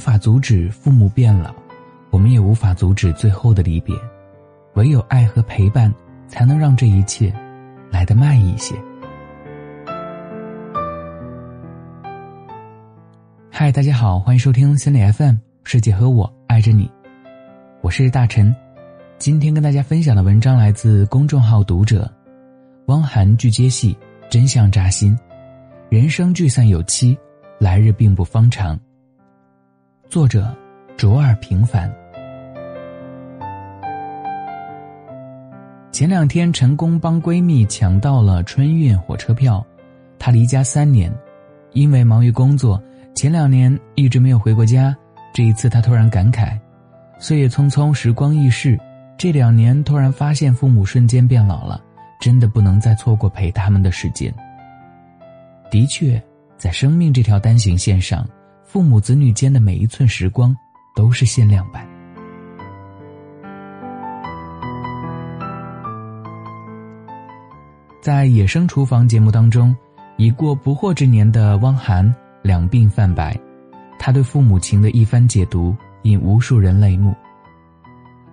无法阻止父母变老，我们也无法阻止最后的离别，唯有爱和陪伴，才能让这一切来得慢一些。嗨，大家好，欢迎收听心理 FM，世界和我爱着你，我是大陈。今天跟大家分享的文章来自公众号读者，汪涵剧接戏，真相扎心，人生聚散有期，来日并不方长。作者卓尔平凡。前两天成功帮闺蜜抢到了春运火车票，她离家三年，因为忙于工作。前两年一直没有回过家，这一次她突然感慨：岁月匆匆，时光易逝。这两年突然发现父母瞬间变老了，真的不能再错过陪他们的时间。的确，在生命这条单行线上，父母子女间的每一寸时光都是限量版。在《野生厨房》节目当中，已过不惑之年的汪涵。两鬓泛白，他对父母情的一番解读引无数人泪目。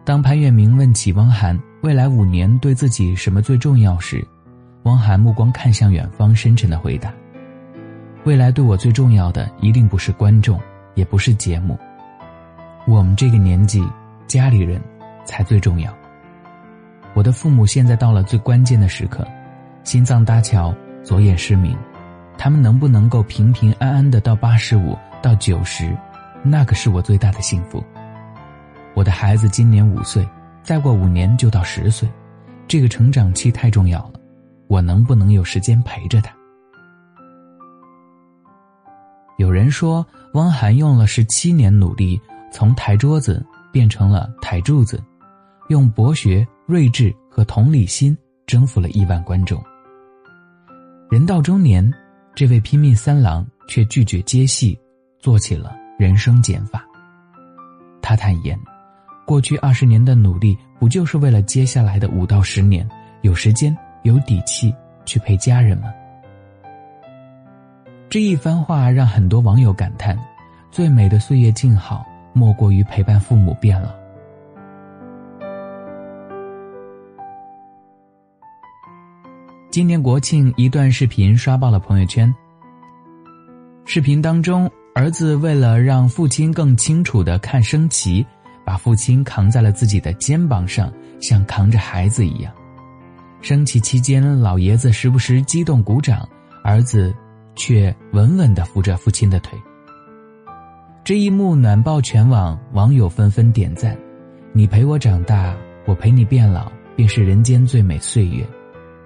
当潘粤明问起汪涵未来五年对自己什么最重要时，汪涵目光看向远方，深沉的回答：“未来对我最重要的一定不是观众，也不是节目，我们这个年纪，家里人才最重要。我的父母现在到了最关键的时刻，心脏搭桥，左眼失明。”他们能不能够平平安安的到八十五到九十，那个是我最大的幸福。我的孩子今年五岁，再过五年就到十岁，这个成长期太重要了。我能不能有时间陪着他？有人说，汪涵用了十七年努力，从台桌子变成了台柱子，用博学、睿智和同理心征服了亿万观众。人到中年。这位拼命三郎却拒绝接戏，做起了人生减法。他坦言，过去二十年的努力，不就是为了接下来的五到十年有时间、有底气去陪家人吗？这一番话让很多网友感叹：最美的岁月静好，莫过于陪伴父母变老。今年国庆，一段视频刷爆了朋友圈。视频当中，儿子为了让父亲更清楚的看升旗，把父亲扛在了自己的肩膀上，像扛着孩子一样。升旗期间，老爷子时不时激动鼓掌，儿子却稳稳的扶着父亲的腿。这一幕暖爆全网，网友纷纷点赞：“你陪我长大，我陪你变老，便是人间最美岁月。”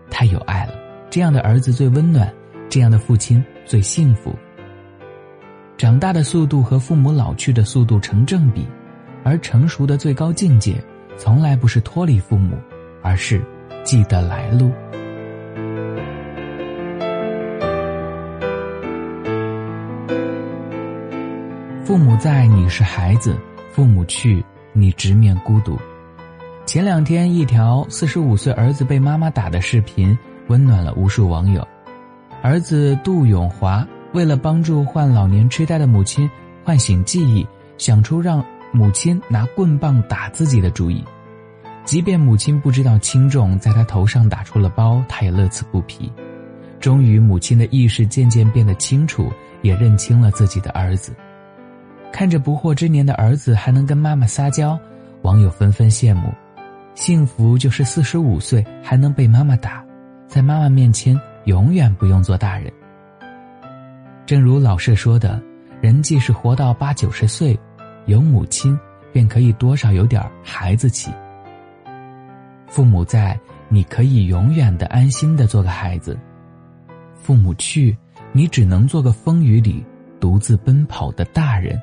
太有爱了，这样的儿子最温暖，这样的父亲最幸福。长大的速度和父母老去的速度成正比，而成熟的最高境界，从来不是脱离父母，而是记得来路。父母在，你是孩子；父母去，你直面孤独。前两天，一条四十五岁儿子被妈妈打的视频温暖了无数网友。儿子杜永华为了帮助患老年痴呆的母亲唤醒记忆，想出让母亲拿棍棒打自己的主意。即便母亲不知道轻重，在他头上打出了包，他也乐此不疲。终于，母亲的意识渐渐变得清楚，也认清了自己的儿子。看着不惑之年的儿子还能跟妈妈撒娇，网友纷纷羡慕。幸福就是四十五岁还能被妈妈打，在妈妈面前永远不用做大人。正如老舍说的：“人既是活到八九十岁，有母亲便可以多少有点孩子气。父母在，你可以永远的安心的做个孩子；父母去，你只能做个风雨里独自奔跑的大人。”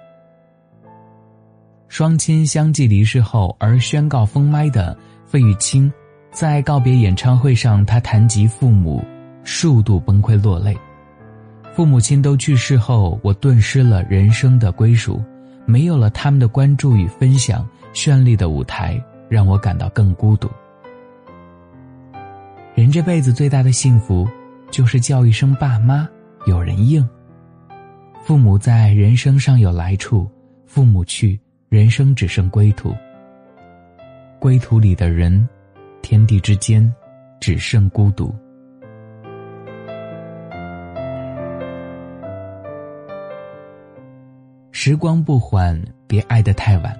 双亲相继离世后而宣告封麦的费玉清，在告别演唱会上，他谈及父母，数度崩溃落泪。父母亲都去世后，我顿失了人生的归属，没有了他们的关注与分享，绚丽的舞台让我感到更孤独。人这辈子最大的幸福，就是叫一声爸妈，有人应。父母在人生上有来处。父母去，人生只剩归途。归途里的人，天地之间，只剩孤独。时光不缓，别爱得太晚。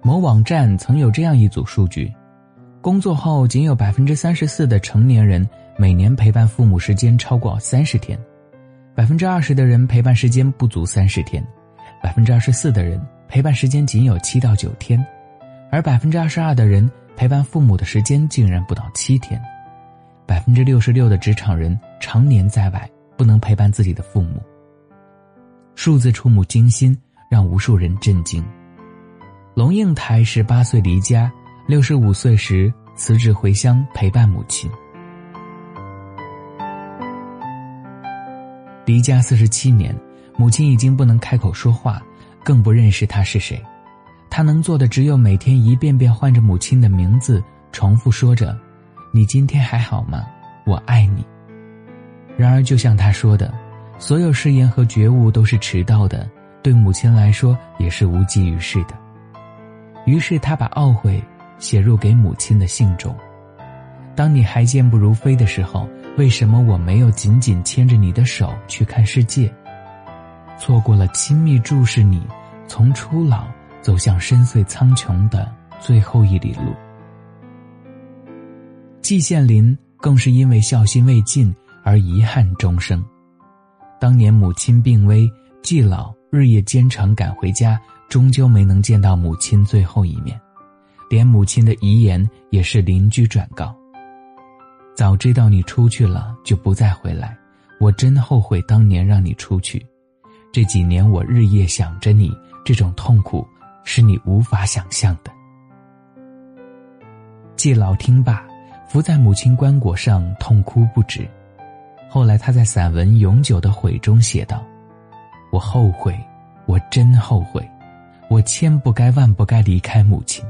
某网站曾有这样一组数据：工作后仅有百分之三十四的成年人每年陪伴父母时间超过三十天，百分之二十的人陪伴时间不足三十天，百分之二十四的人陪伴时间仅有七到九天，而百分之二十二的人陪伴父母的时间竟然不到七天，百分之六十六的职场人常年在外，不能陪伴自己的父母。数字触目惊心，让无数人震惊。龙应台十八岁离家，六十五岁时辞职回乡陪伴母亲。离家四十七年，母亲已经不能开口说话，更不认识他是谁。他能做的只有每天一遍遍唤着母亲的名字，重复说着：“你今天还好吗？我爱你。”然而，就像他说的，所有誓言和觉悟都是迟到的，对母亲来说也是无济于事的。于是他把懊悔写入给母亲的信中。当你还健步如飞的时候，为什么我没有紧紧牵着你的手去看世界？错过了亲密注视你从初老走向深邃苍穹的最后一里路。季羡林更是因为孝心未尽而遗憾终生。当年母亲病危，季老日夜兼程赶回家。终究没能见到母亲最后一面，连母亲的遗言也是邻居转告。早知道你出去了就不再回来，我真后悔当年让你出去。这几年我日夜想着你，这种痛苦是你无法想象的。季老听罢，伏在母亲棺椁上痛哭不止。后来他在散文《永久的悔》中写道：“我后悔，我真后悔。”我千不该万不该离开母亲，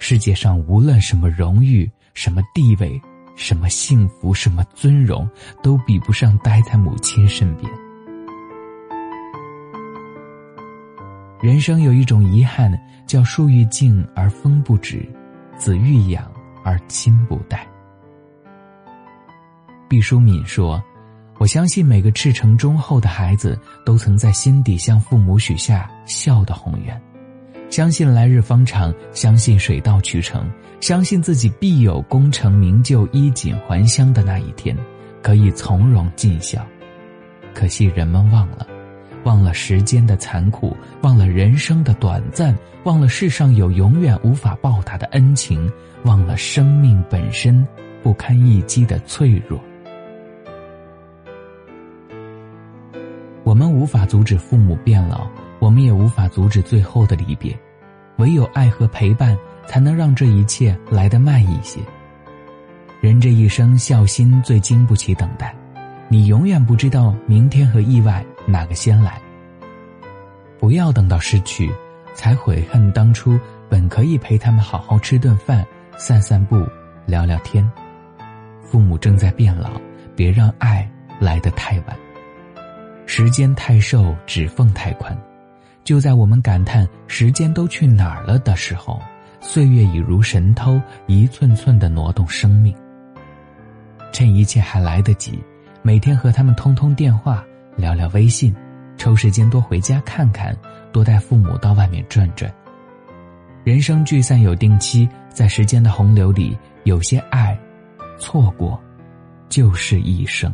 世界上无论什么荣誉、什么地位、什么幸福、什么尊荣，都比不上待在母亲身边。人生有一种遗憾，叫树欲静而风不止，子欲养而亲不待。毕淑敏说：“我相信每个赤诚忠厚的孩子，都曾在心底向父母许下孝的宏愿。”相信来日方长，相信水到渠成，相信自己必有功成名就、衣锦还乡的那一天，可以从容尽孝。可惜人们忘了，忘了时间的残酷，忘了人生的短暂，忘了世上有永远无法报答的恩情，忘了生命本身不堪一击的脆弱。我们无法阻止父母变老。我们也无法阻止最后的离别，唯有爱和陪伴，才能让这一切来得慢一些。人这一生，孝心最经不起等待，你永远不知道明天和意外哪个先来。不要等到失去，才悔恨当初本可以陪他们好好吃顿饭、散散步、聊聊天。父母正在变老，别让爱来得太晚。时间太瘦，指缝太宽。就在我们感叹时间都去哪儿了的时候，岁月已如神偷，一寸寸的挪动生命。趁一切还来得及，每天和他们通通电话，聊聊微信，抽时间多回家看看，多带父母到外面转转。人生聚散有定期，在时间的洪流里，有些爱，错过，就是一生。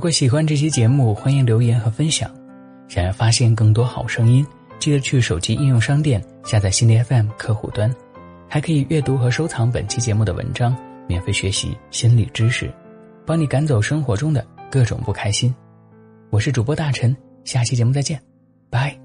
如果喜欢这期节目，欢迎留言和分享。想要发现更多好声音，记得去手机应用商店下载心理 FM 客户端，还可以阅读和收藏本期节目的文章，免费学习心理知识，帮你赶走生活中的各种不开心。我是主播大陈，下期节目再见，拜。